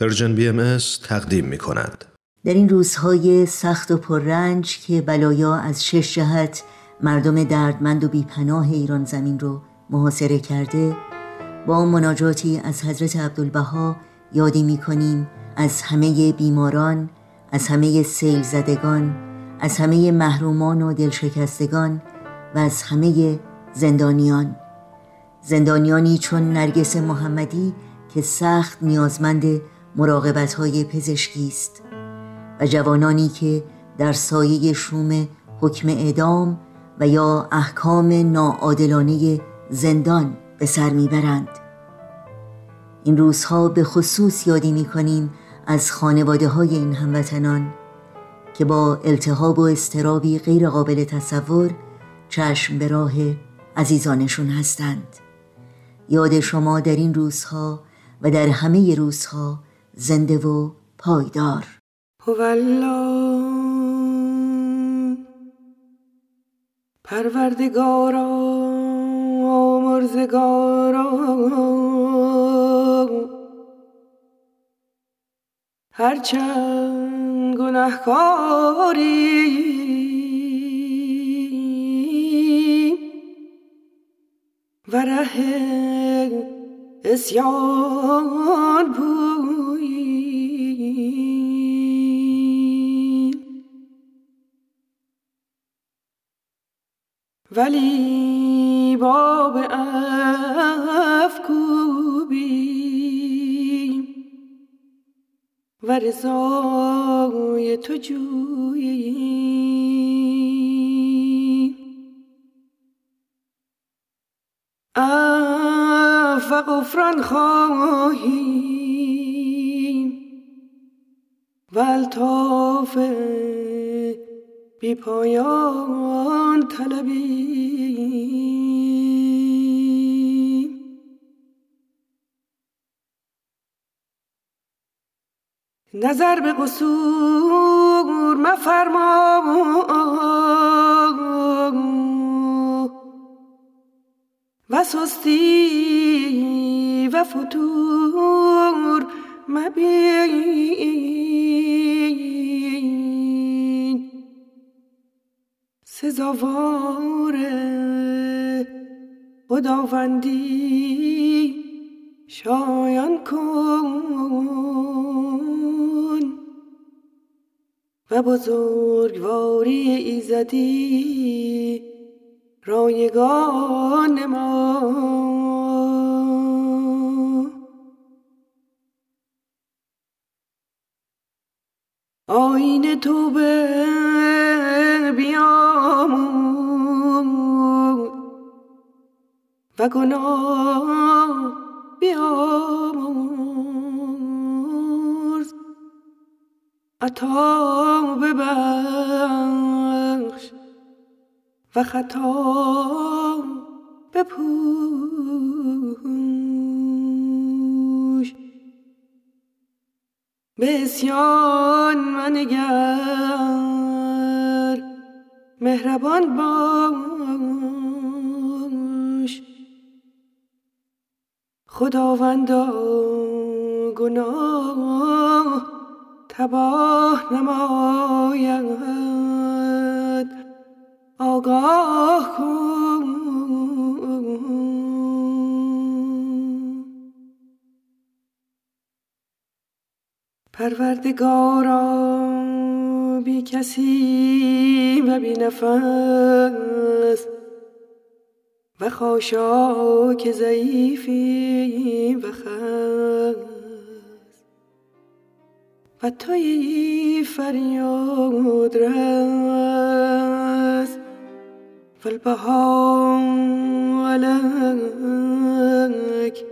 Persian BM تقدیم می کند. در این روزهای سخت و پررنج که بلایا از شش جهت مردم دردمند و بیپناه ایران زمین رو محاصره کرده با مناجاتی از حضرت عبدالبها یادی می کنیم از همه بیماران از همه سیل زدگان از همه محرومان و دلشکستگان و از همه زندانیان زندانیانی چون نرگس محمدی که سخت نیازمند مراقبت های پزشکی است و جوانانی که در سایه شوم حکم اعدام و یا احکام ناعادلانه زندان به سر می‌برند. این روزها به خصوص یادی می کنیم از خانواده های این هموطنان که با التهاب و استرابی غیر قابل تصور چشم به راه عزیزانشون هستند. یاد شما در این روزها و در همه روزها زنده و پایدار. پروردگارا مرزگارا. هرچند گناهکاری و ره اسیان بویی ولی باب افکوبی. و رضای تو جویی. و غفران خواهیم و الطاف بی پایان طلبیم. نظر به قصور مفرما و سستی و فتور مبین. سزاوار خداوندی شایان کن. و بزرگواری ایزدی رایگان ما. آین تو به و گناه بیامرز. عطا ببخش و خطا بپوش. به اسیان منگر مهربان باش. خداوندا گناه تباه نماید. آگاه کن. پروردگارا بی کسی و بی نفس. و خاشاک ضعیفی و خس و توی فریاد رس. فالبهاء عليك